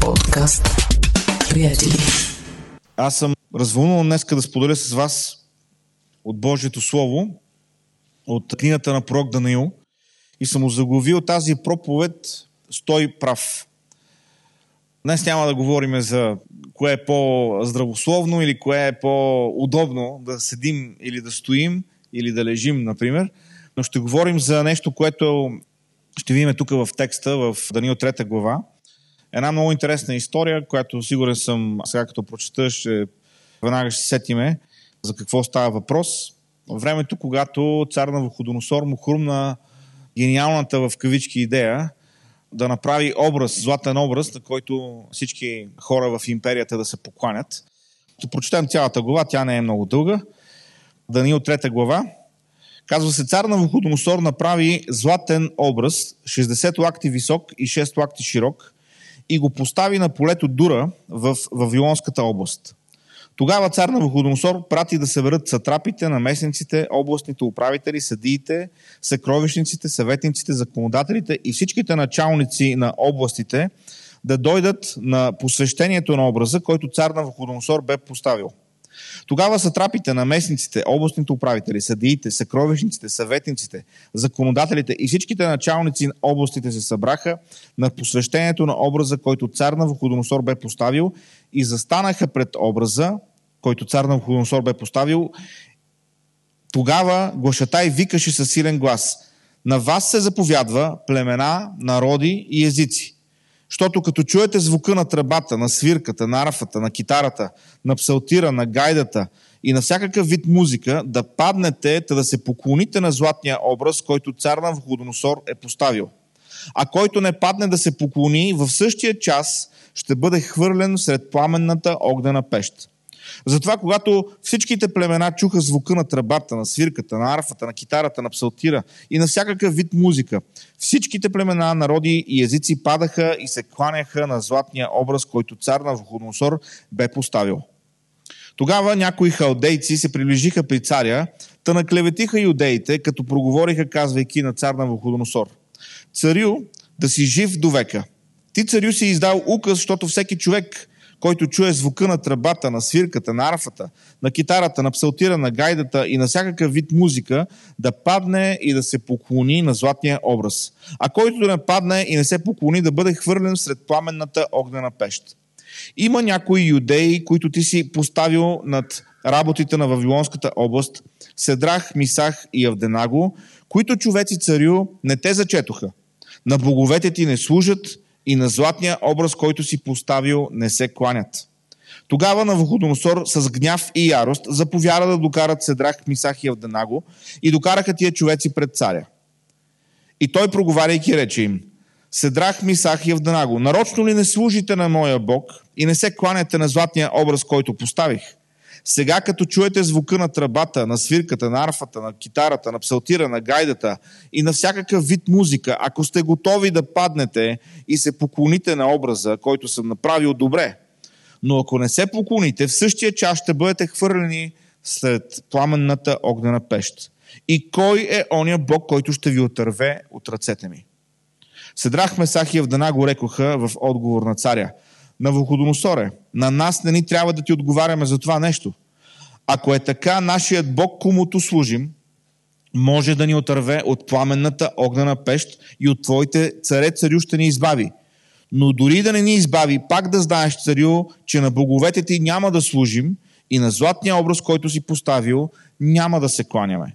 Подкаст. Приятели. Аз съм развълнуван днес да споделя с вас от Божието Слово, от книгата на пророк Даниил и съм заглавил тази проповед Стой прав. Днес няма да говорим за кое е по-здравословно или кое е по-удобно да седим или да стоим или да лежим, например, но ще говорим за нещо, което ще видим тук в текста, в Даниил 3 глава. Една много интересна история, която сигурен съм, сега като прочета, ще веднага ще сетиме за какво става въпрос. Времето, когато цар на Вуходоносор му хрумна гениалната в кавички идея да направи образ, златен образ, на който всички хора в империята да се покланят. Ще прочетем цялата глава, тя не е много дълга. Даниил 3 глава. Казва се, цар на Вуходоносор направи златен образ, 60 лакти висок и 6 лакти широк, и го постави на полето Дура в Вавилонската област. Тогава цар на Вуходоносор прати да се върнат сатрапите, наместниците, областните управители, съдиите, съкровищниците, съветниците, законодателите и всичките началници на областите да дойдат на посвещението на образа, който цар на Вуходоносор бе поставил – тогава сатрапите, наместниците, областните управители, съдиите, съкровищниците, съветниците, законодателите и всичките началници на областите се събраха на посвещението на образа, който цар на Вуходоносор бе поставил и застанаха пред образа, който цар на Вуходоносор бе поставил. Тогава глашатай викаше със силен глас. На вас се заповядва племена, народи и езици защото като чуете звука на тръбата, на свирката, на арфата, на китарата, на псалтира, на гайдата и на всякакъв вид музика, да паднете, да се поклоните на златния образ, който цар на Входоносор е поставил. А който не падне да се поклони, в същия час ще бъде хвърлен сред пламенната огнена пещ. Затова, когато всичките племена чуха звука на тръбата, на свирката, на арфата, на китарата, на псалтира и на всякакъв вид музика, всичките племена, народи и езици падаха и се кланяха на златния образ, който цар на Вуходоносор бе поставил. Тогава някои халдейци се приближиха при царя, та наклеветиха юдеите, като проговориха, казвайки на цар на Вуходоносор. Царю, да си жив до века. Ти, царю, си издал указ, защото всеки човек, който чуе звука на тръбата, на свирката, на арфата, на китарата, на псалтира, на гайдата и на всякакъв вид музика, да падне и да се поклони на златния образ. А който да не падне и не се поклони, да бъде хвърлен сред пламенната огнена пещ. Има някои юдеи, които ти си поставил над работите на Вавилонската област, Седрах, Мисах и Авденаго, които човеци царю не те зачетоха. На боговете ти не служат, и на златния образ, който си поставил, не се кланят. Тогава на Вуходоносор с гняв и ярост заповяда да докарат Седрах, Мисах и Авденаго и докараха тия човеци пред царя. И той проговаряйки рече им, Седрах, Мисах и Авденаго, нарочно ли не служите на моя Бог и не се кланяте на златния образ, който поставих? Сега, като чуете звука на тръбата, на свирката, на арфата, на китарата, на псалтира, на гайдата и на всякакъв вид музика, ако сте готови да паднете и се поклоните на образа, който съм направил добре, но ако не се поклоните, в същия час ще бъдете хвърлени след пламенната огнена пещ. И кой е ония Бог, който ще ви отърве от ръцете ми? Седрах Месах и Евдана го рекоха в отговор на царя – на Вуходоносоре. На нас не ни трябва да ти отговаряме за това нещо. Ако е така, нашият Бог, комуто служим, може да ни отърве от пламенната огнена пещ и от твоите царе царю ще ни избави. Но дори да не ни избави, пак да знаеш, царю, че на боговете ти няма да служим и на златния образ, който си поставил, няма да се кланяме.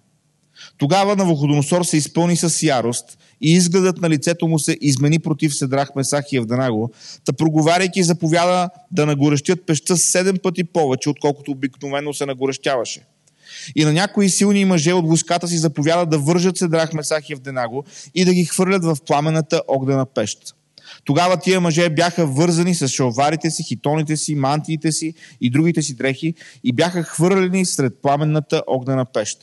Тогава Навуходоносор се изпълни с ярост и изгледът на лицето му се измени против Седрах, Месах и Евданаго, та проговаряйки заповяда да нагорещят пеща седем пъти повече, отколкото обикновено се нагорещяваше. И на някои силни мъже от войската си заповяда да вържат Седрах, Месах и Евденаго и да ги хвърлят в пламената огнена пещ. Тогава тия мъже бяха вързани с шалварите си, хитоните си, мантиите си и другите си дрехи и бяха хвърлени сред пламенната огнена пещ.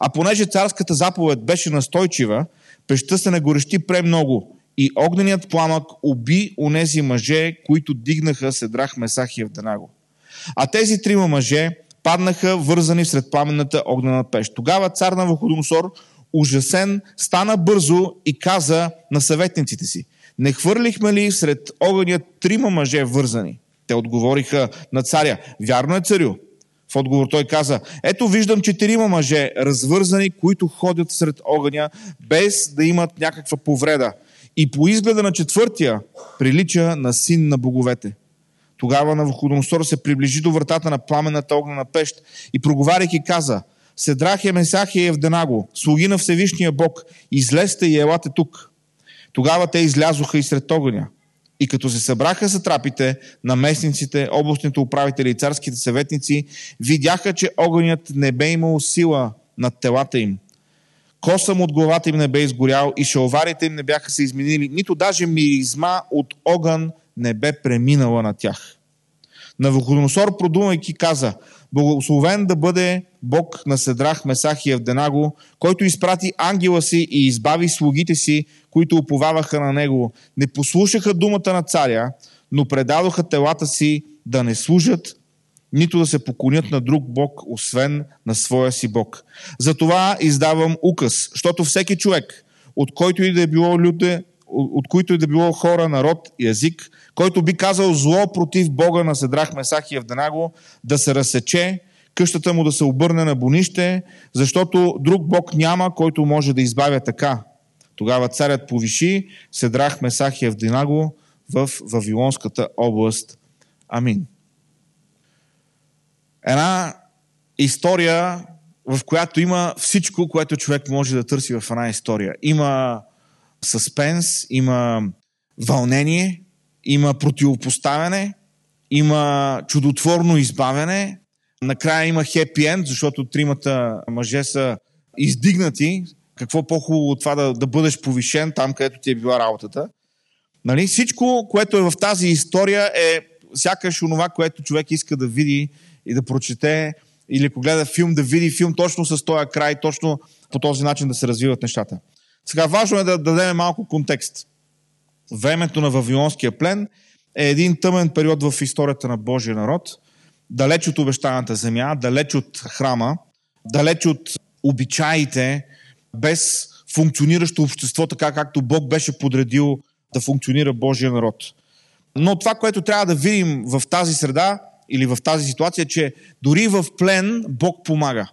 А понеже царската заповед беше настойчива, пеща се нагорещи премного и огненият пламък уби онези мъже, които дигнаха Седрах, Месах и Евданаго. А тези трима мъже паднаха вързани сред пламенната огнена пещ. Тогава цар на Вуходоносор, ужасен, стана бързо и каза на съветниците си, Не хвърлихме ли сред огъня трима мъже вързани? Те отговориха на царя, вярно е царю. В отговор той каза, ето виждам четирима мъже, развързани, които ходят сред огъня, без да имат някаква повреда. И по изгледа на четвъртия прилича на син на боговете. Тогава Навуходоносор се приближи до вратата на пламената огнена пещ и проговаряйки каза, Седрахия, Месахия Евденаго, слуги на Всевишния Бог, излезте и елате тук. Тогава те излязоха и сред огъня. И като се събраха за трапите, наместниците, областните управители и царските съветници, видяха, че огънят не бе имал сила над телата им. Косъм от главата им не бе изгорял и шалварите им не бяха се изменили, нито даже миризма от огън не бе преминала на тях. Навуходоносор, продумайки, каза, Благословен да бъде Бог на Седрах, Месах и Евденаго, който изпрати ангела си и избави слугите си, които уповаваха на него. Не послушаха думата на царя, но предадоха телата си да не служат, нито да се поклонят на друг Бог, освен на своя си Бог. Затова издавам указ, защото всеки човек, от който и да е било люде, от които и да било хора, народ и език, който би казал зло против Бога на Седрах, Месах и Евденаго, да се разсече, къщата му да се обърне на бонище, защото друг Бог няма, който може да избавя така. Тогава царят повиши Седрах, Месах и Евденаго в Вавилонската област. Амин. Една история, в която има всичко, което човек може да търси в една история. Има съспенс, има вълнение, има противопоставяне, има чудотворно избавяне, накрая има хепи енд, защото тримата мъже са издигнати. Какво по-хубаво от това да, да бъдеш повишен там, където ти е била работата. Нали? Всичко, което е в тази история е сякаш онова, което човек иска да види и да прочете или ако гледа филм, да види филм точно с този край, точно по този начин да се развиват нещата. Сега важно е да дадем малко контекст. Времето на Вавилонския плен е един тъмен период в историята на Божия народ, далеч от обещаната земя, далеч от храма, далеч от обичаите, без функциониращо общество, така както Бог беше подредил да функционира Божия народ. Но това, което трябва да видим в тази среда или в тази ситуация, е, че дори в плен Бог помага.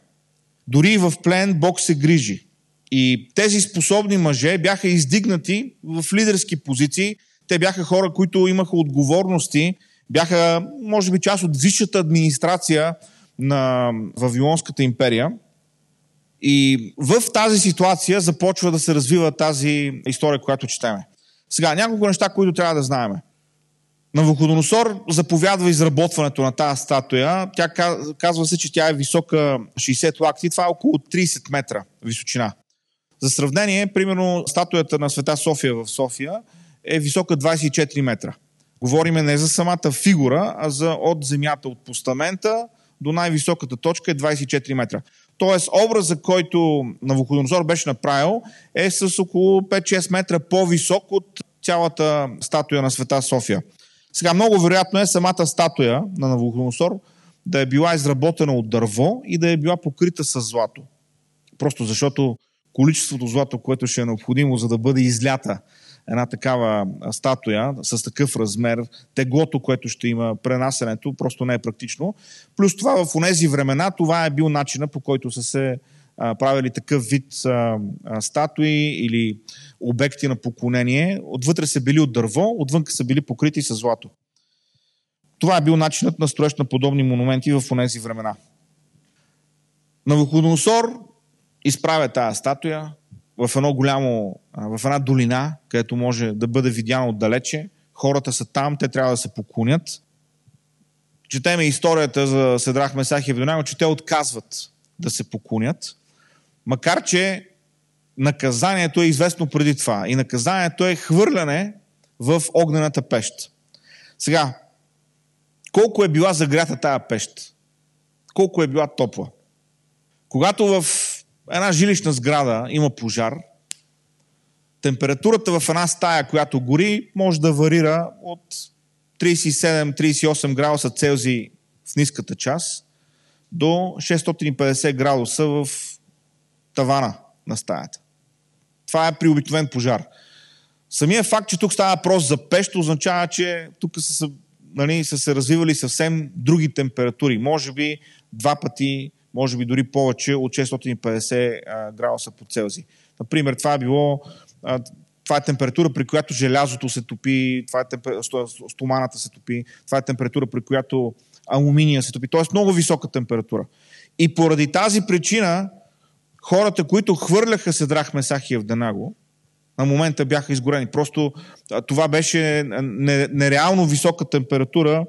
Дори в плен Бог се грижи. И тези способни мъже бяха издигнати в лидерски позиции. Те бяха хора, които имаха отговорности, бяха, може би, част от висшата администрация на Вавилонската империя. И в тази ситуация започва да се развива тази история, която четеме. Сега, няколко неща, които трябва да знаем. Навуходоносор заповядва изработването на тази статуя. Тя казва се, че тя е висока 60 лакти. Това е около 30 метра височина. За сравнение, примерно статуята на Света София в София е висока 24 метра. Говориме не за самата фигура, а за от земята, от постамента до най-високата точка е 24 метра. Тоест, образа, който Навуходоносор беше направил, е с около 5-6 метра по-висок от цялата статуя на Света София. Сега, много вероятно е самата статуя на Навуходоносор да е била изработена от дърво и да е била покрита с злато. Просто защото количеството злато, което ще е необходимо, за да бъде излята една такава статуя с такъв размер, теглото, което ще има пренасенето, просто не е практично. Плюс това в тези времена, това е бил начина по който са се правили такъв вид статуи или обекти на поклонение. Отвътре са били от дърво, отвън са били покрити с злато. Това е бил начинът на строеж на подобни монументи в тези времена. Навуходоносор изправя тази статуя в едно голямо, в една долина, където може да бъде видяно отдалече. Хората са там, те трябва да се поклонят. Четеме историята за Седрах Месах и Евдонаго, че те отказват да се поклонят, макар че наказанието е известно преди това. И наказанието е хвърляне в огнената пещ. Сега, колко е била загрята тая пещ? Колко е била топла? Когато в една жилищна сграда има пожар, температурата в една стая, която гори, може да варира от 37-38 градуса Целзий в ниската част до 650 градуса в тавана на стаята. Това е при обикновен пожар. Самия факт, че тук става въпрос за пещ, означава, че тук са, нали, са се развивали съвсем други температури. Може би два пъти, може би дори повече от 650 градуса по Целзий. Например, това е било това е температура, при която желязото се топи, това е темпер... стоманата се топи, това е температура, при която алуминия се топи. Тоест много висока температура. И поради тази причина хората, които хвърляха Седрах Месахи в Денаго, на момента бяха изгорени. Просто това беше нереално висока температура.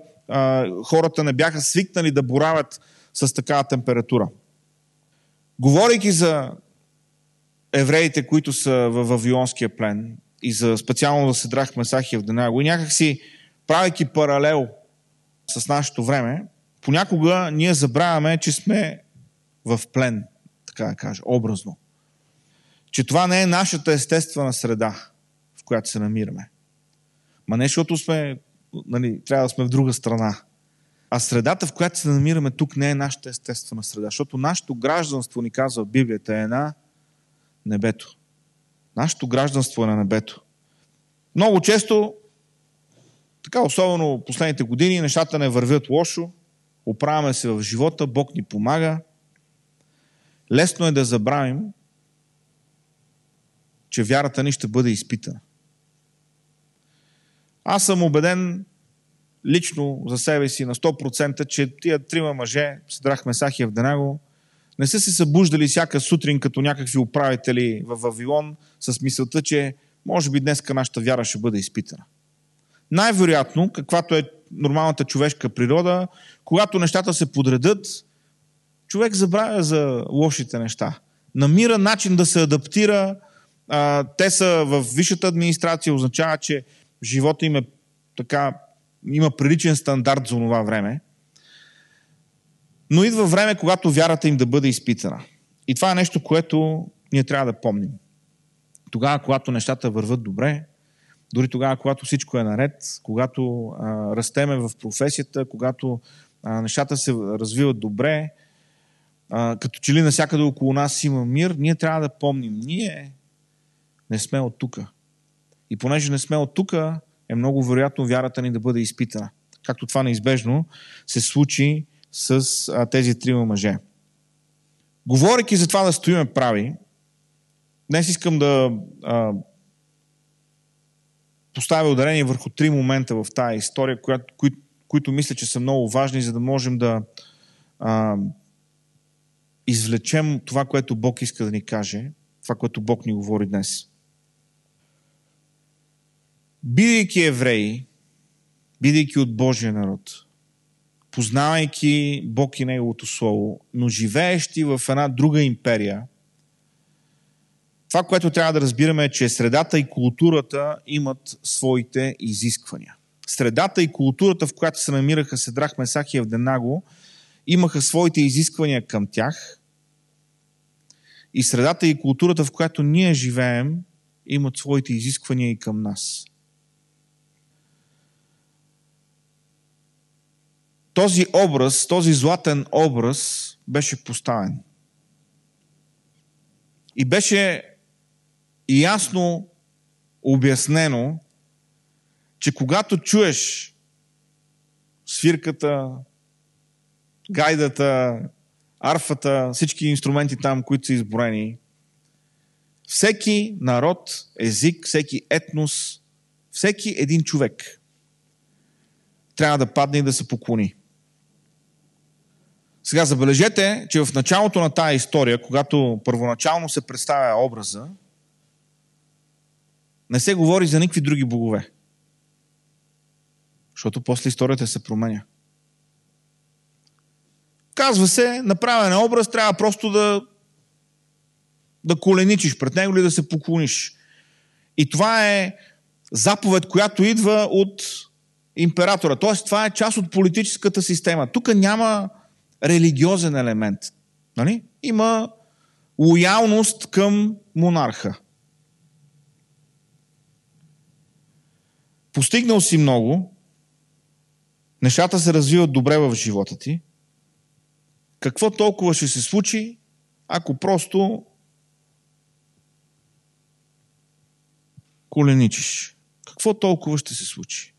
Хората не бяха свикнали да боравят с такава температура. Говорейки за евреите, които са в Вавилонския плен и за специално да Седрах Месахия в Денаго и някакси правейки паралел с нашето време, понякога ние забравяме, че сме в плен, така да кажа, образно. Че това не е нашата естествена среда, в която се намираме. Ма не защото сме, нали, трябва да сме в друга страна. А средата, в която се намираме тук, не е нашата естествена среда. Защото нашето гражданство, ни казва Библията, е на небето. Нашето гражданство е на небето. Много често, така особено последните години, нещата не вървят лошо, оправяме се в живота, Бог ни помага. Лесно е да забравим, че вярата ни ще бъде изпитана. Аз съм убеден лично за себе си на 100%, че тия трима мъже, Седрах Месахия в Денаго, не са се събуждали всяка сутрин като някакви управители в Вавилон с мисълта, че може би днеска нашата вяра ще бъде изпитана. Най-вероятно, каквато е нормалната човешка природа, когато нещата се подредат, човек забравя за лошите неща. Намира начин да се адаптира. Те са в висшата администрация, означава, че живота им е така, има приличен стандарт за това време. Но идва време, когато вярата им да бъде изпитана. И това е нещо, което ние трябва да помним. Тогава, когато нещата върват добре, дори тогава, когато всичко е наред, когато а, растеме в професията, когато а, нещата се развиват добре, а, като че ли навсякъде около нас има мир, ние трябва да помним, ние не сме от тук. И понеже не сме от тук, е много вероятно вярата ни да бъде изпитана. Както това неизбежно се случи с а, тези трима мъже. Говорейки за това да стоиме прави, днес искам да а, поставя ударение върху три момента в тази история, която, кои, които мисля, че са много важни, за да можем да а, извлечем това, което Бог иска да ни каже, това, което Бог ни говори днес. Бидейки евреи, бидейки от Божия народ, познавайки Бог и Неговото Слово, но живеещи в една друга империя, това, което трябва да разбираме е, че средата и културата имат своите изисквания. Средата и културата, в която се намираха Седрах, Месах и Евденаго, имаха своите изисквания към тях. И средата и културата, в която ние живеем, имат своите изисквания и към нас. Този образ, този златен образ беше поставен. И беше ясно обяснено, че когато чуеш свирката, гайдата, арфата, всички инструменти там, които са изброени, всеки народ, език, всеки етнос, всеки един човек трябва да падне и да се поклони. Сега забележете, че в началото на тази история, когато първоначално се представя образа, не се говори за никакви други богове. Защото после историята се променя. Казва се, направен е образ, трябва просто да, да коленичиш пред него или да се поклониш. И това е заповед, която идва от императора. Тоест, това е част от политическата система. Тук няма религиозен елемент. Нали? Има лоялност към монарха. Постигнал си много, нещата се развиват добре в живота ти. Какво толкова ще се случи, ако просто коленичиш, какво толкова ще се случи?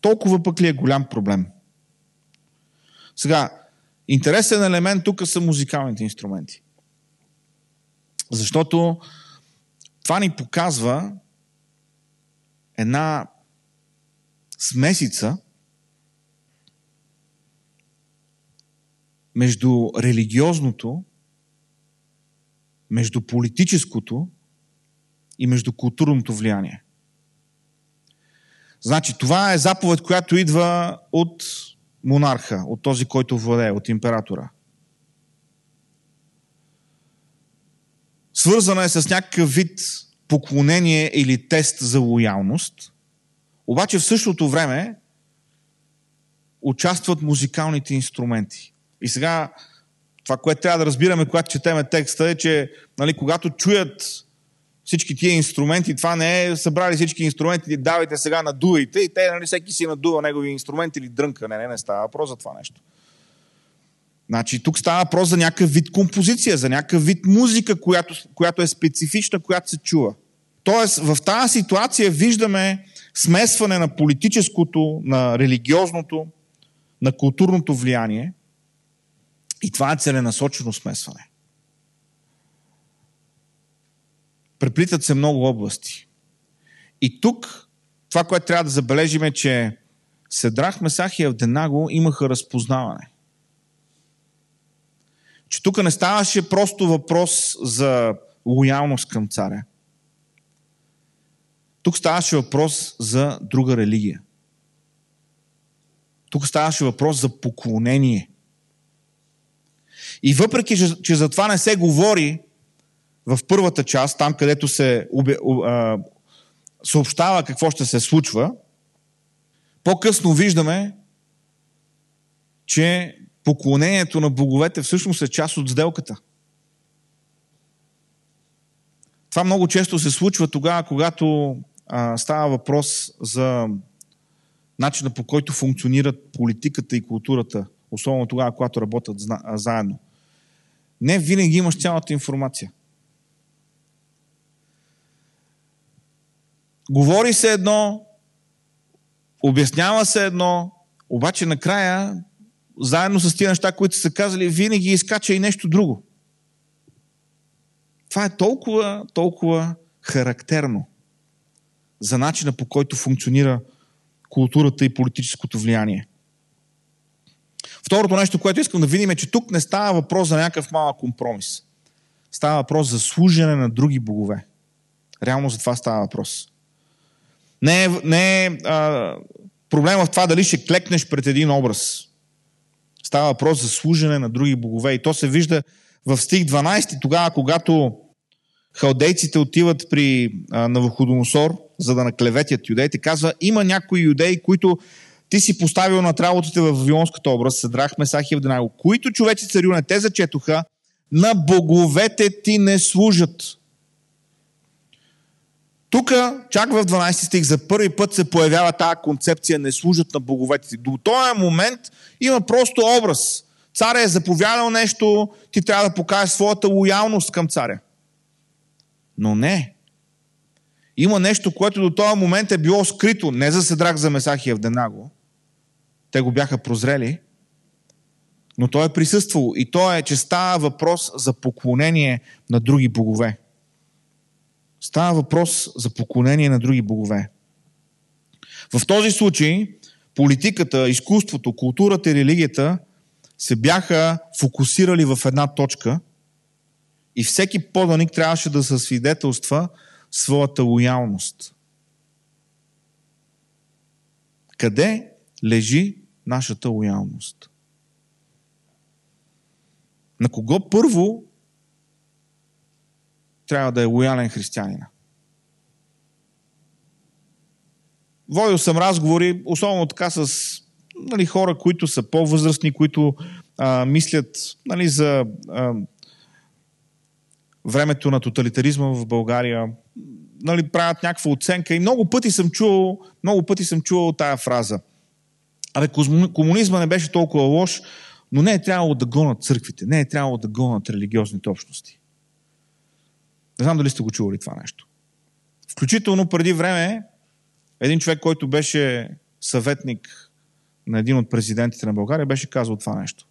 Толкова пък ли е голям проблем? Сега, интересен елемент тук са музикалните инструменти. Защото това ни показва една смесица между религиозното, между политическото и между културното влияние. Значи, това е заповед, която идва от монарха, от този, който владее, от императора. Свързана е с някакъв вид поклонение или тест за лоялност, обаче в същото време участват музикалните инструменти. И сега това, което трябва да разбираме, когато четеме текста, е, че нали, когато чуят всички тия инструменти, това не е събрали всички инструменти, давайте сега надувайте и те, нали, всеки си надува негови инструменти или дрънка. Не, не, не става въпрос за това нещо. Значи, тук става въпрос за някакъв вид композиция, за някакъв вид музика, която, която е специфична, която се чува. Тоест, в тази ситуация виждаме смесване на политическото, на религиозното, на културното влияние – и това е целенасочено смесване. Преплитат се много области. И тук това, което трябва да забележим е, че Седрах, Месах и Евденаго имаха разпознаване. Че тук не ставаше просто въпрос за лоялност към царя. Тук ставаше въпрос за друга религия. Тук ставаше въпрос за поклонение – и въпреки, че за това не се говори в първата част, там където се съобщава какво ще се случва, по-късно виждаме, че поклонението на боговете всъщност е част от сделката. Това много често се случва тогава, когато а, става въпрос за начина по който функционират политиката и културата, особено тогава, когато работят заедно. Не винаги имаш цялата информация. Говори се едно, обяснява се едно, обаче накрая, заедно с тези неща, които са казали, винаги изкача и нещо друго. Това е толкова, толкова характерно за начина по който функционира културата и политическото влияние. Второто нещо, което искам да видим е, че тук не става въпрос за някакъв малък компромис. Става въпрос за служене на други богове. Реално за това става въпрос. Не е, не е а, проблема в това дали ще клекнеш пред един образ. Става въпрос за служене на други богове. И то се вижда в стих 12, тогава, когато халдейците отиват при Навуходоносор, за да наклеветят юдеите, казва, има някои юдеи, които ти си поставил над работите в Вавилонската образ, Съдрах, Месах и Евденаго, които човеци царю не те зачетоха, на боговете ти не служат. Тук, чак в 12 стих, за първи път се появява тази концепция не служат на боговете ти. До този момент има просто образ. Царя е заповядал нещо, ти трябва да покажеш своята лоялност към царя. Но не. Има нещо, което до този момент е било скрито, не за Седрак, за Месах и Евденаго, те го бяха прозрели, но той е присъствал. И то е, че става въпрос за поклонение на други богове. Става въпрос за поклонение на други богове. В този случай политиката, изкуството, културата и религията се бяха фокусирали в една точка и всеки поданик трябваше да съсвидетелства своята лоялност. Къде лежи нашата лоялност. На кого първо трябва да е лоялен християнина? Водил съм разговори, особено така с нали, хора, които са по-възрастни, които а, мислят нали, за а, времето на тоталитаризма в България, нали, правят някаква оценка и много пъти съм чувал, много пъти съм чувал тая фраза – Абе, комунизма не беше толкова лош, но не е трябвало да гонат църквите, не е трябвало да гонат религиозните общности. Не знам дали сте го чували това нещо. Включително преди време един човек, който беше съветник на един от президентите на България, беше казал това нещо.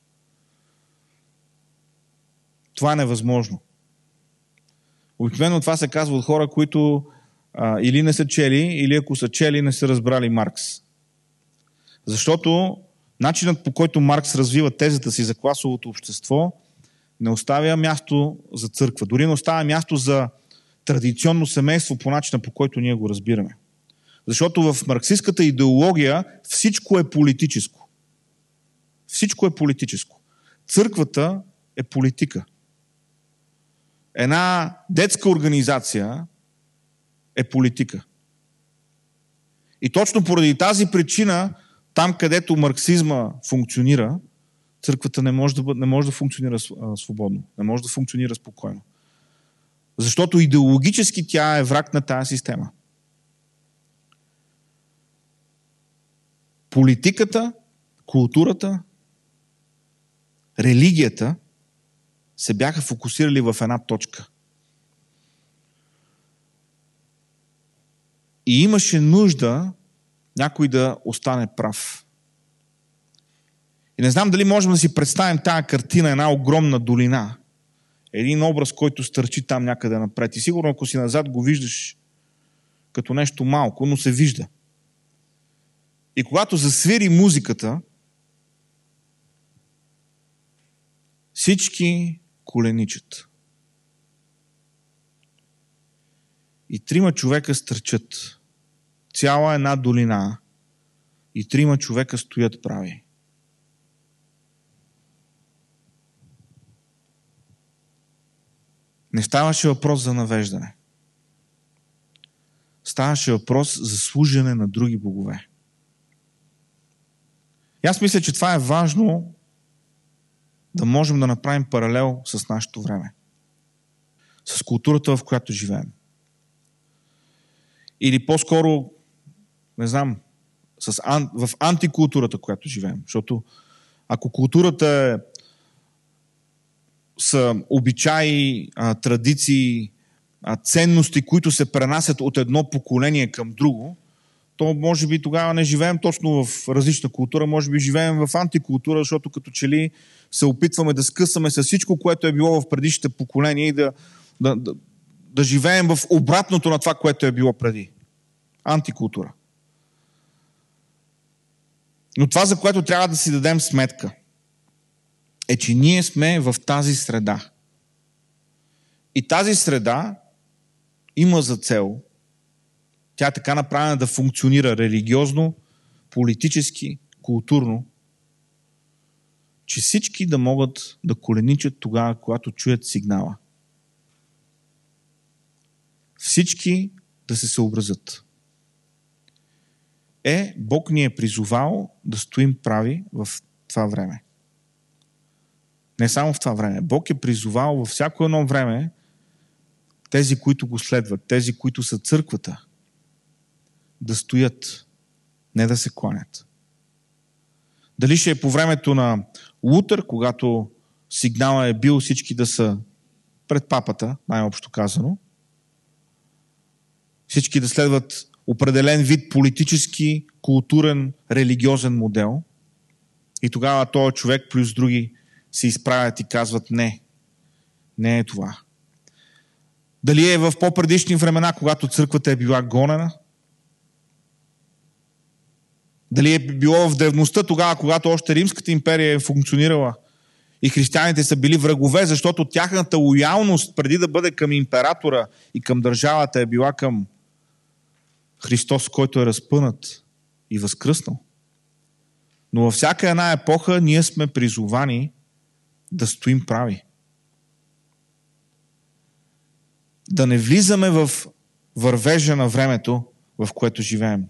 Това е невъзможно. Обикновено това се казва от хора, които а, или не са чели, или ако са чели, не са разбрали Маркс. Защото начинът по който Маркс развива тезата си за класовото общество не оставя място за църква. Дори не оставя място за традиционно семейство по начина по който ние го разбираме. Защото в марксистската идеология всичко е политическо. Всичко е политическо. Църквата е политика. Една детска организация е политика. И точно поради тази причина, там където марксизма функционира, църквата не може да, не може да функционира свободно, не може да функционира спокойно. Защото идеологически тя е враг на тази система. Политиката, културата, религията се бяха фокусирали в една точка. И имаше нужда някой да остане прав. И не знам дали можем да си представим тази картина, една огромна долина. Един образ, който стърчи там някъде напред. И сигурно, ако си назад, го виждаш като нещо малко, но се вижда. И когато засвири музиката, всички коленичат. И трима човека стърчат. Цяла една долина. И трима човека стоят прави. Не ставаше въпрос за навеждане. Ставаше въпрос за служене на други богове. И аз мисля, че това е важно да можем да направим паралел с нашето време. С културата, в която живеем. Или по-скоро, не знам, с, в антикултурата, която живеем. Защото ако културата е, са обичаи, традиции, ценности, които се пренасят от едно поколение към друго, то може би тогава не живеем точно в различна култура, може би живеем в антикултура, защото като че ли се опитваме да скъсаме с всичко, което е било в предишните поколения и да, да, да, да живеем в обратното на това, което е било преди. Антикултура. Но това, за което трябва да си дадем сметка, е, че ние сме в тази среда. И тази среда има за цел тя е така направена да функционира религиозно, политически, културно, че всички да могат да коленичат тогава, когато чуят сигнала. Всички да се съобразят. Е, Бог ни е призовал да стоим прави в това време. Не само в това време. Бог е призовал във всяко едно време тези, които го следват, тези, които са църквата, да стоят, не да се кланят. Дали ще е по времето на Лутър, когато сигнала е бил всички да са пред папата, най-общо казано, всички да следват определен вид политически, културен, религиозен модел. И тогава този човек плюс други се изправят и казват не. Не е това. Дали е в по-предишни времена, когато църквата е била гонена, дали е било в древността тогава, когато още Римската империя е функционирала и християните са били врагове, защото тяхната лоялност преди да бъде към императора и към държавата е била към Христос, който е разпънат и възкръснал. Но във всяка една епоха ние сме призовани да стоим прави. Да не влизаме в вървежа на времето, в което живеем.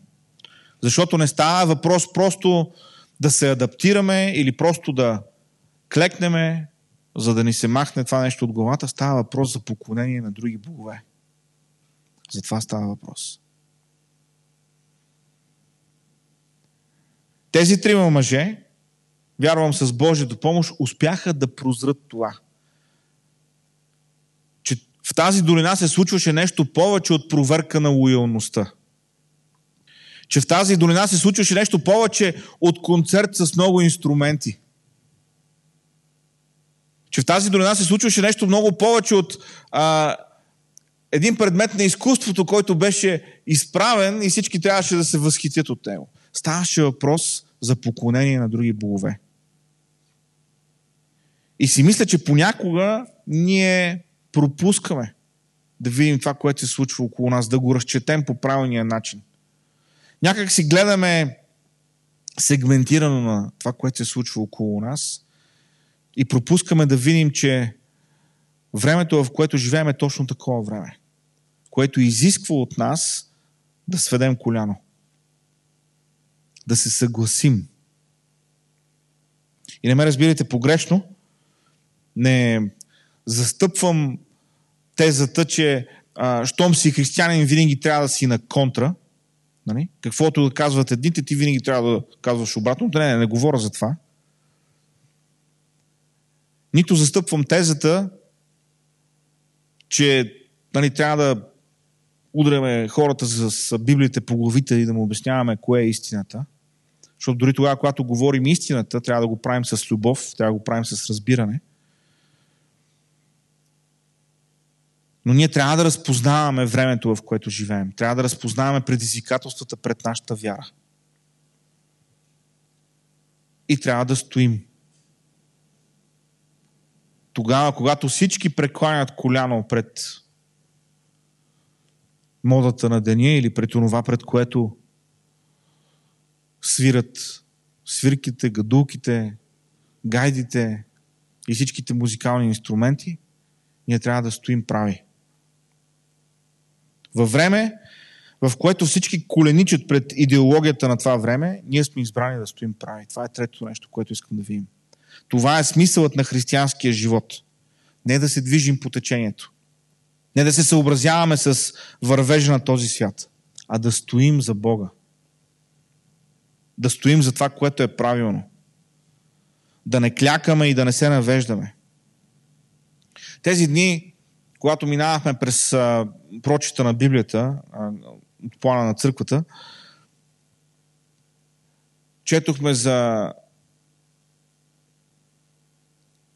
Защото не става въпрос просто да се адаптираме или просто да клекнеме, за да ни се махне това нещо от главата. Става въпрос за поклонение на други богове. За това става въпрос. Тези трима мъже, вярвам с Божията помощ, успяха да прозрат това. Че в тази долина се случваше нещо повече от проверка на лоялността. Че в тази долина се случваше нещо повече от концерт с много инструменти. Че в тази долина се случваше нещо много повече от а, един предмет на изкуството, който беше изправен и всички трябваше да се възхитят от него. Ставаше въпрос за поклонение на други богове. И си мисля, че понякога ние пропускаме да видим това, което се случва около нас, да го разчетем по правилния начин. Някак си гледаме сегментирано на това, което се случва около нас и пропускаме да видим, че времето, в което живеем е точно такова време, което изисква от нас да сведем коляно, да се съгласим. И не ме разбирайте погрешно, не застъпвам тезата, че а, щом си християнин, винаги трябва да си на контра. Нали? Каквото да казват едните, ти винаги трябва да казваш обратно. Не, не, не говоря за това. Нито застъпвам тезата, че нали, трябва да удряме хората с Библиите по главите и да му обясняваме кое е истината. Защото дори тогава, когато говорим истината, трябва да го правим с любов, трябва да го правим с разбиране – Но ние трябва да разпознаваме времето, в което живеем. Трябва да разпознаваме предизвикателствата пред нашата вяра. И трябва да стоим. Тогава, когато всички прекланят коляно пред модата на деня или пред това, пред което свират свирките, гадулките, гайдите и всичките музикални инструменти, ние трябва да стоим прави. Във време, в което всички коленичат пред идеологията на това време, ние сме избрани да стоим прави. Това е третото нещо, което искам да видим. Това е смисълът на християнския живот. Не да се движим по течението. Не да се съобразяваме с вървежа на този свят, а да стоим за Бога. Да стоим за това, което е правилно. Да не клякаме и да не се навеждаме. Тези дни когато минавахме през а, прочита на Библията, от плана на църквата, четохме за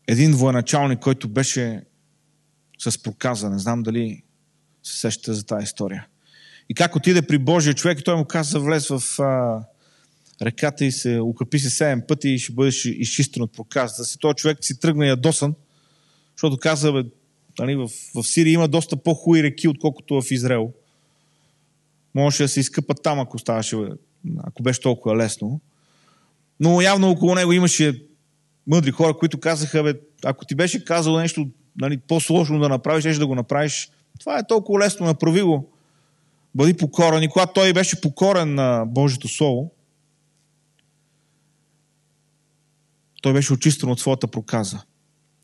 един военачалник, който беше с проказа. Не знам дали се сещате за тази история. И как отиде при Божия човек той му каза влез в а, реката и се укъпи се седем пъти и ще бъдеш изчистен от проказата си. Той човек си тръгна ядосан, защото каза, бе, Нали, в, в Сирия има доста по-хубави реки, отколкото в Израел. Можеше да се изкъпат там, ако ставаше, ако беше толкова лесно. Но явно около него имаше мъдри хора, които казаха, бе, ако ти беше казал нещо нали, по-сложно да направиш, ще да го направиш. Това е толкова лесно, направи го. Бъди покорен. И когато той беше покорен на Божието Слово, той беше очистен от своята проказа.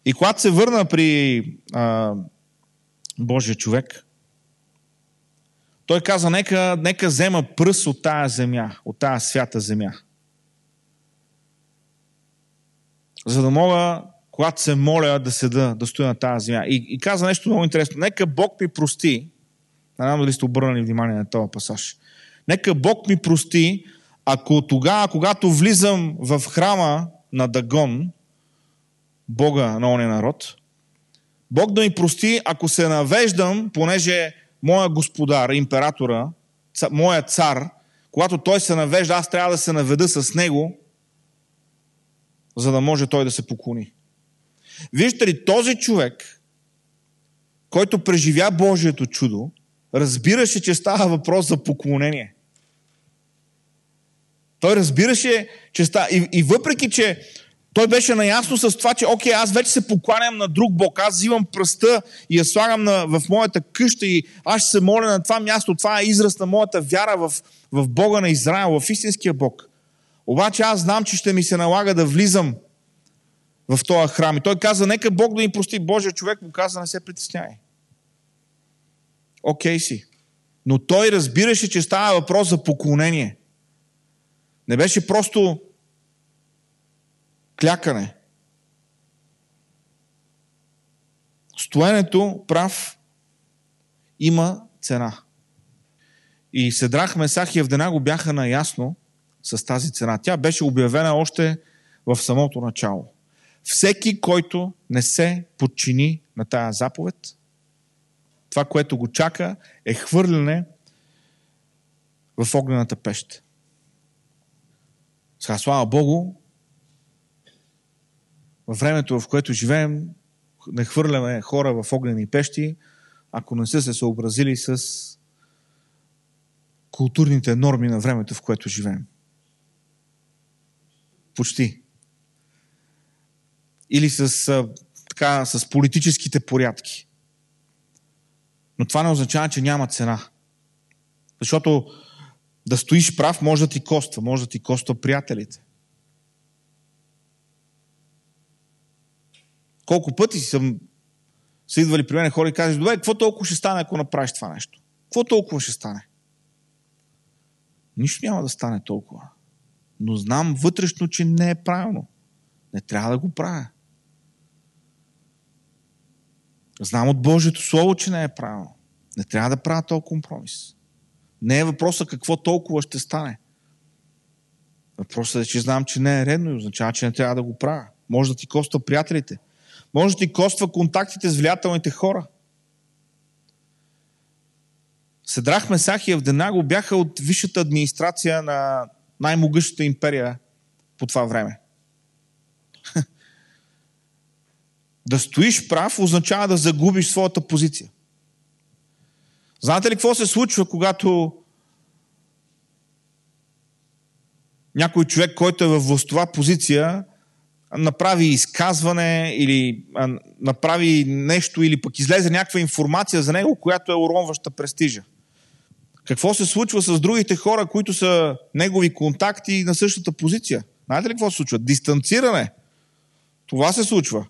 И когато се върна при а, Божия човек, той каза, нека, нека взема пръст от тая земя, от тая свята земя. За да мога, когато се моля да седа, да стоя на тази земя. И, и каза нещо много интересно. Нека Бог ми прости. Не знам дали сте обърнали внимание на този пасаж. Нека Бог ми прости, ако тогава, когато влизам в храма на Дагон, Бога на ония народ. Бог да ми прости, ако се навеждам, понеже моя господар, императора, моя цар, когато той се навежда, аз трябва да се наведа с него, за да може той да се поклони. Виждате ли, този човек, който преживя Божието чудо, разбираше, че става въпрос за поклонение. Той разбираше, че става... И, и въпреки, че той беше наясно с това, че окей, аз вече се покланям на друг Бог, аз взимам пръста и я слагам на, в моята къща и аз ще се моля на това място. Това е израз на моята вяра в, в Бога на Израел, в истинския Бог. Обаче аз знам, че ще ми се налага да влизам в този храм. И той каза, нека Бог да ни прости. Божия човек му каза, не се притесняй. Окей okay си. Но той разбираше, че става въпрос за поклонение. Не беше просто клякане. Стоенето прав има цена. И Седрах, Месах и Евденаго бяха наясно с тази цена. Тя беше обявена още в самото начало. Всеки, който не се подчини на тая заповед, това, което го чака, е хвърляне в огнената пеща. Сега, слава Богу, във времето, в което живеем, не хвърляме хора в огнени пещи, ако не са се съобразили с културните норми на времето, в което живеем. Почти. Или с, така, с политическите порядки. Но това не означава, че няма цена. Защото да стоиш прав може да ти коства, може да ти коства приятелите. Колко пъти съм са идвали при мен хора и казват, добре, какво толкова ще стане, ако направиш това нещо? Какво толкова ще стане? Нищо няма да стане толкова. Но знам вътрешно, че не е правилно. Не трябва да го правя. Знам от Божието Слово, че не е правилно. Не трябва да правя този компромис. Не е въпроса какво толкова ще стане. Въпросът е, че знам, че не е редно и означава, че не трябва да го правя. Може да ти коства приятелите. Може да ти коства контактите с влиятелните хора. Седрах Месах и Евденаго бяха от висшата администрация на най-могъщата империя по това време. да стоиш прав означава да загубиш своята позиция. Знаете ли какво се случва, когато някой човек, който е в властова позиция, направи изказване или а, направи нещо или пък излезе някаква информация за него, която е уронваща престижа. Какво се случва с другите хора, които са негови контакти на същата позиция? Знаете ли какво се случва? Дистанциране. Това се случва.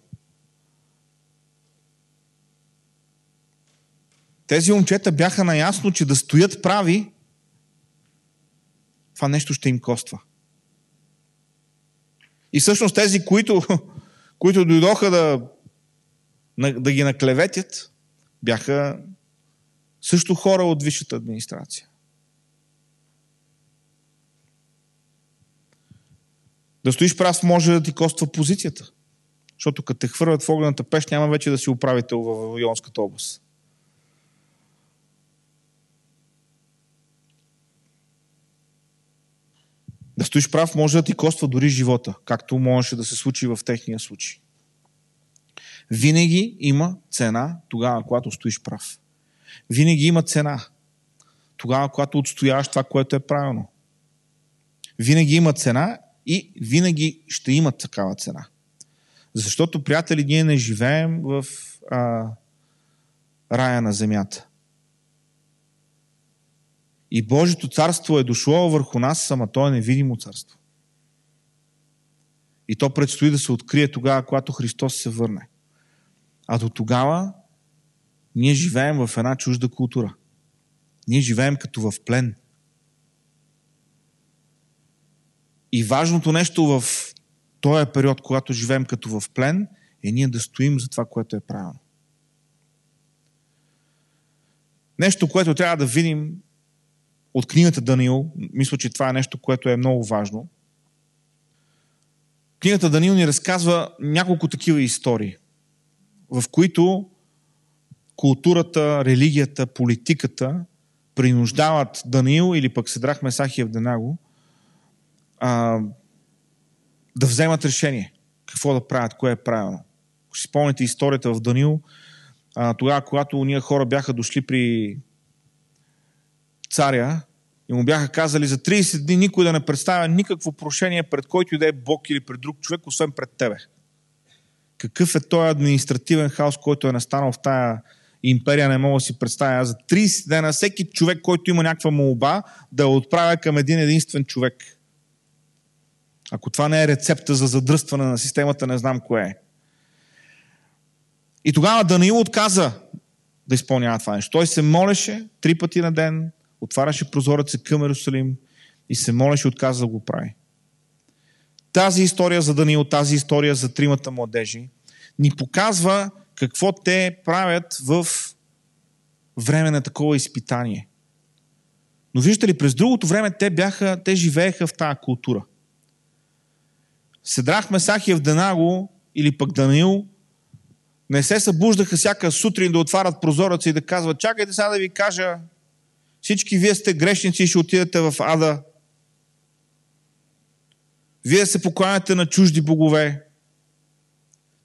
Тези момчета бяха наясно, че да стоят прави, това нещо ще им коства. И всъщност тези, които, които дойдоха да, да ги наклеветят, бяха също хора от висшата администрация. Да стоиш прав може да ти коства позицията. Защото като те хвърлят в огнената пещ, няма вече да си управител в Вавилонската област. Да стоиш прав може да ти коства дори живота, както можеше да се случи в техния случай. Винаги има цена тогава, когато стоиш прав. Винаги има цена тогава, когато отстояваш това, което е правилно. Винаги има цена и винаги ще има такава цена. Защото, приятели, ние не живеем в а, рая на земята. И Божието царство е дошло върху нас, ама то е невидимо царство. И то предстои да се открие тогава, когато Христос се върне. А до тогава ние живеем в една чужда култура. Ние живеем като в плен. И важното нещо в този период, когато живеем като в плен, е ние да стоим за това, което е правилно. Нещо, което трябва да видим от книгата Даниил, мисля, че това е нещо, което е много важно. Книгата Даниил ни разказва няколко такива истории, в които културата, религията, политиката принуждават Даниил или пък Седрах Месах и Евденаго а, да вземат решение какво да правят, кое е правилно. Ако си спомните историята в Даниил, а, тогава, когато ние хора бяха дошли при царя и му бяха казали за 30 дни никой да не представя никакво прошение пред който и да е Бог или пред друг човек, освен пред тебе. Какъв е този административен хаос, който е настанал в тая империя, не мога да си представя. За 30 дена всеки човек, който има някаква молба, да отправя към един единствен човек. Ако това не е рецепта за задръстване на системата, не знам кое е. И тогава Даниил отказа да изпълнява това нещо. Той се молеше три пъти на ден, отваряше прозореца към Иерусалим и се молеше, отказа да го прави. Тази история за Даниил, тази история за тримата младежи, ни показва какво те правят в време на такова изпитание. Но виждате ли, през другото време те, бяха, те живееха в тази култура. Седрах Месахия в Денаго или пък Даниил не се събуждаха всяка сутрин да отварят прозореца и да казват, чакайте сега да ви кажа, всички вие сте грешници и ще отидете в ада. Вие се покланяте на чужди богове.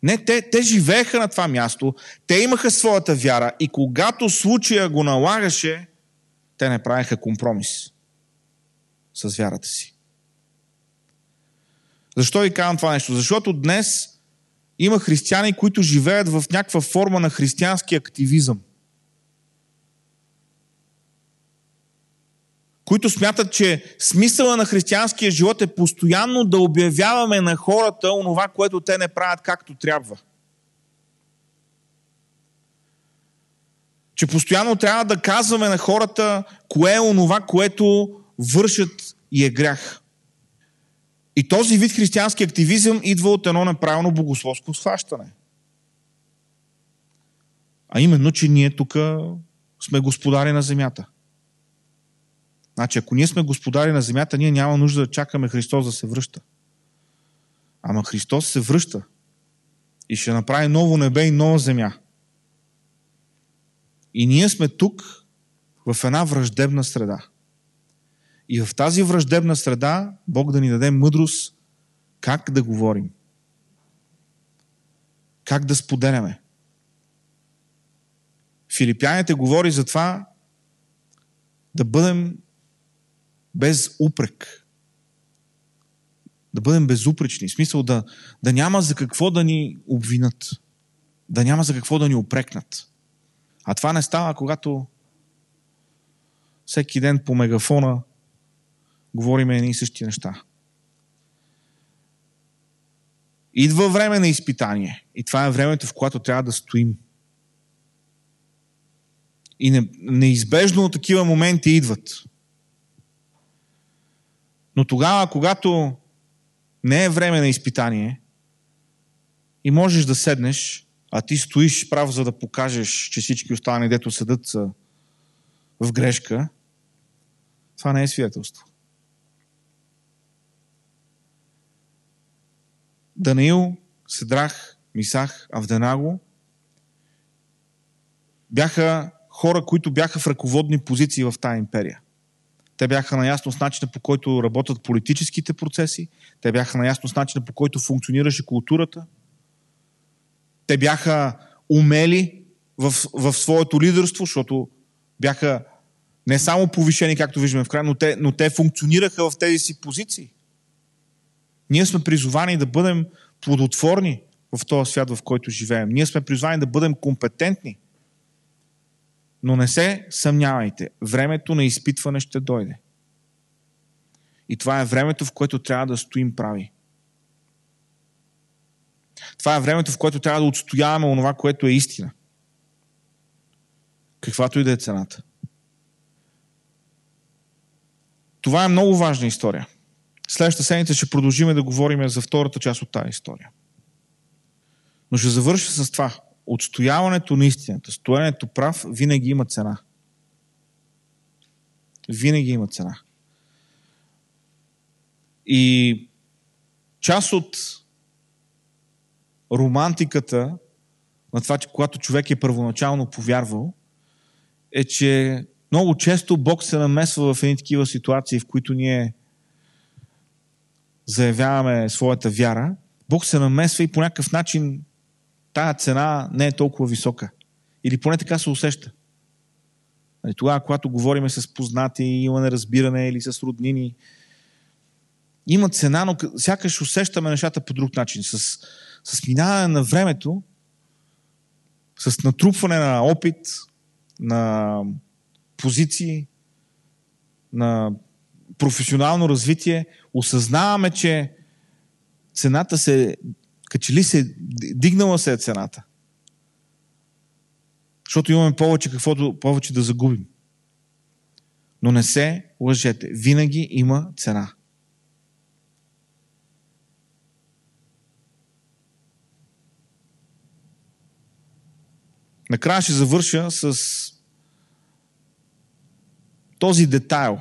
Не, те, те живееха на това място, те имаха своята вяра и когато случая го налагаше, те не правеха компромис с вярата си. Защо ви казвам това нещо? Защото днес има християни, които живеят в някаква форма на християнски активизъм. Които смятат, че смисъла на християнския живот е постоянно да обявяваме на хората онова, което те не правят както трябва. Че постоянно трябва да казваме на хората кое е онова, което вършат и е грях. И този вид християнски активизъм идва от едно неправилно богословско схващане. А именно, че ние тук сме господари на земята. Значи, ако ние сме господари на земята, ние няма нужда да чакаме Христос да се връща. Ама Христос се връща и ще направи ново небе и нова земя. И ние сме тук в една враждебна среда. И в тази враждебна среда Бог да ни даде мъдрост как да говорим. Как да споделяме. Филипяните говори за това да бъдем без упрек. Да бъдем безупречни. В смисъл да, да няма за какво да ни обвинат. Да няма за какво да ни опрекнат. А това не става, когато всеки ден по мегафона говорим едни и същи неща. Идва време на изпитание. И това е времето, в което трябва да стоим. И не, неизбежно такива моменти идват. Но тогава, когато не е време на изпитание и можеш да седнеш, а ти стоиш прав, за да покажеш, че всички останали, дето съдът са в грешка, това не е свидетелство. Даниил, Седрах, Мисах, Авденаго бяха хора, които бяха в ръководни позиции в тази империя. Те бяха наясно с начина по който работят политическите процеси, те бяха наясно с начина по който функционираше културата, те бяха умели в, в своето лидерство, защото бяха не само повишени, както виждаме в края, но те, но те функционираха в тези си позиции. Ние сме призовани да бъдем плодотворни в този свят, в който живеем. Ние сме призвани да бъдем компетентни. Но не се съмнявайте. Времето на изпитване ще дойде. И това е времето, в което трябва да стоим прави. Това е времето, в което трябва да отстояваме онова, което е истина. Каквато и да е цената. Това е много важна история. Следващата седмица ще продължим да говорим за втората част от тази история. Но ще завърша с това. Отстояването на истината, стоянето прав, винаги има цена. Винаги има цена. И част от романтиката на това, че когато човек е първоначално повярвал, е, че много често Бог се намесва в едни такива ситуации, в които ние заявяваме своята вяра, Бог се намесва и по някакъв начин тая цена не е толкова висока. Или поне така се усеща. Нали, тогава, когато говорим с познати, има неразбиране или с роднини, има цена, но сякаш усещаме нещата по друг начин. С, с минаване на времето, с натрупване на опит, на позиции, на професионално развитие, осъзнаваме, че цената се, като ли се, дигнала се е цената. Защото имаме повече, каквото повече да загубим. Но не се лъжете. Винаги има цена. Накрая ще завърша с този детайл,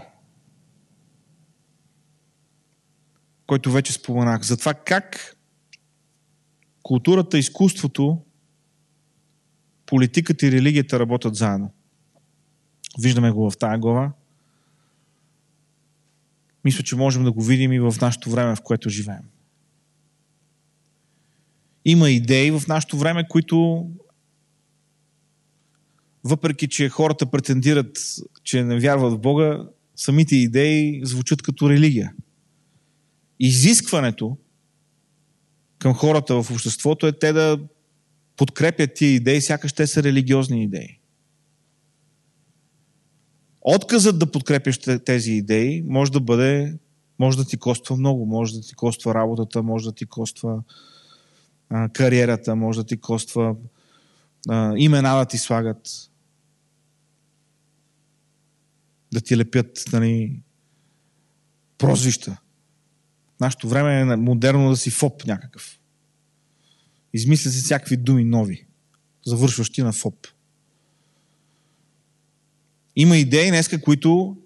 който вече споменах, за това как културата, изкуството, политиката и религията работят заедно. Виждаме го в тази глава. Мисля, че можем да го видим и в нашето време, в което живеем. Има идеи в нашето време, които въпреки, че хората претендират, че не вярват в Бога, самите идеи звучат като религия. Изискването към хората в обществото е те да подкрепят тия идеи, сякаш те са религиозни идеи. Отказът да подкрепяш тези идеи може да бъде, може да ти коства много, може да ти коства работата, може да ти коства а, кариерата, може да ти коства а, имена да ти слагат, да ти лепят нали, прозвища. Нашето време е модерно да си ФОП някакъв. Измисля се всякакви думи нови, завършващи на ФОП. Има идеи днеска, които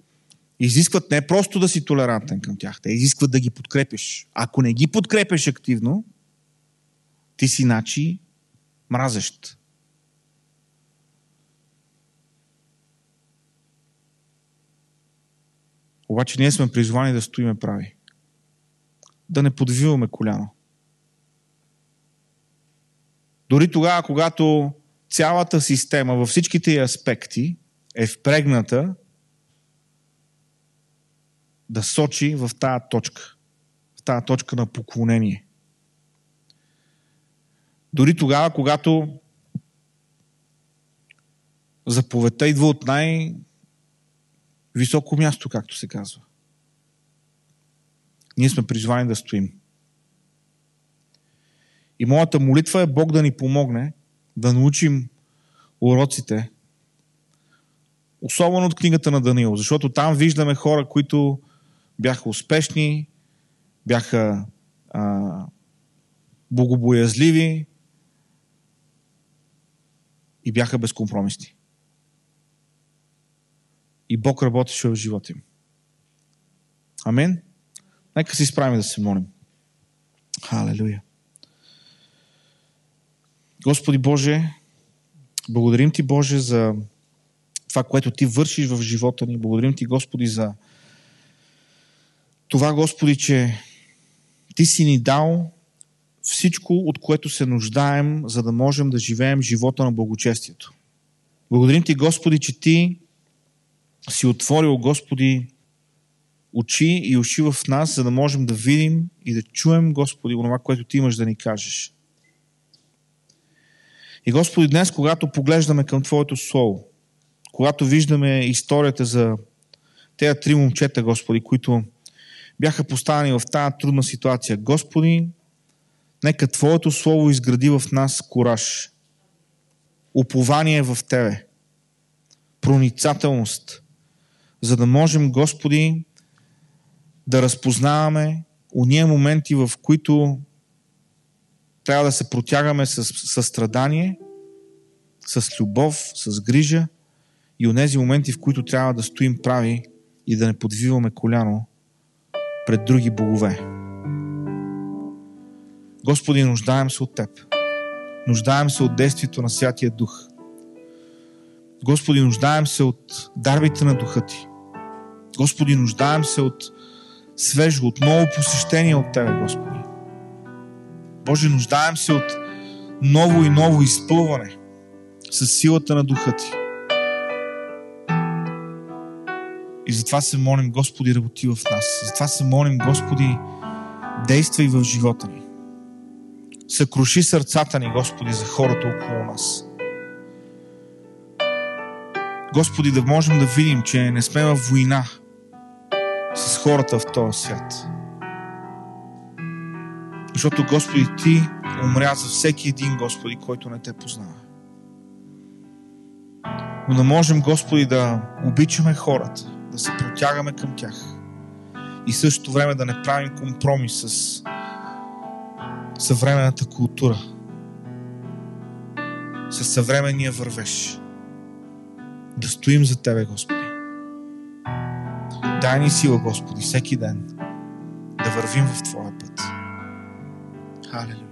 изискват не просто да си толерантен към тях, те изискват да ги подкрепиш. Ако не ги подкрепиш активно, ти си начи мразещ. Обаче ние сме призвани да стоиме прави. Да не подвиваме коляно. Дори тогава, когато цялата система във всичките аспекти е впрегната да сочи в тази точка. В тази точка на поклонение. Дори тогава, когато заповедта идва от най- високо място, както се казва. Ние сме призвани да стоим. И моята молитва е Бог да ни помогне да научим уроците, особено от книгата на Даниил, защото там виждаме хора, които бяха успешни, бяха а, богобоязливи и бяха безкомпромисни. И Бог работеше в живота им. Амин. Нека се изправим да се молим. Халелуя. Господи Боже, благодарим Ти, Боже, за това, което Ти вършиш в живота ни. Благодарим Ти, Господи, за това, Господи, че Ти си ни дал всичко, от което се нуждаем, за да можем да живеем живота на благочестието. Благодарим Ти, Господи, че Ти си отворил, Господи, очи и уши в нас, за да можем да видим и да чуем, Господи, това, което Ти имаш да ни кажеш. И Господи, днес, когато поглеждаме към Твоето Слово, когато виждаме историята за тези три момчета, Господи, които бяха поставени в тази трудна ситуация, Господи, нека Твоето Слово изгради в нас кораж, упование в Тебе, проницателност, за да можем, Господи, да разпознаваме уния моменти, в които трябва да се протягаме с състрадание, с любов, с грижа и онези моменти, в които трябва да стоим прави и да не подвиваме коляно пред други богове. Господи, нуждаем се от Теб. Нуждаем се от действието на Святия Дух. Господи, нуждаем се от дарбите на Духа Ти. Господи, нуждаем се от свежо, от ново посещение от Тебе, Господи. Боже, нуждаем се от ново и ново изпълване с силата на Духа Ти. И затова се молим, Господи, работи в нас. Затова се молим, Господи, действай в живота ни. Съкруши сърцата ни, Господи, за хората около нас. Господи, да можем да видим, че не сме в война с хората в този свят. Защото, Господи, Ти умря за всеки един, Господи, който не Те познава. Но да можем, Господи, да обичаме хората, да се протягаме към тях и същото време да не правим компромис с съвременната култура, с съвременния вървеж. Да стоим за Тебе, Господи. Дай ни сила, Господи, всеки ден да вървим в Твоя път. Халелуя.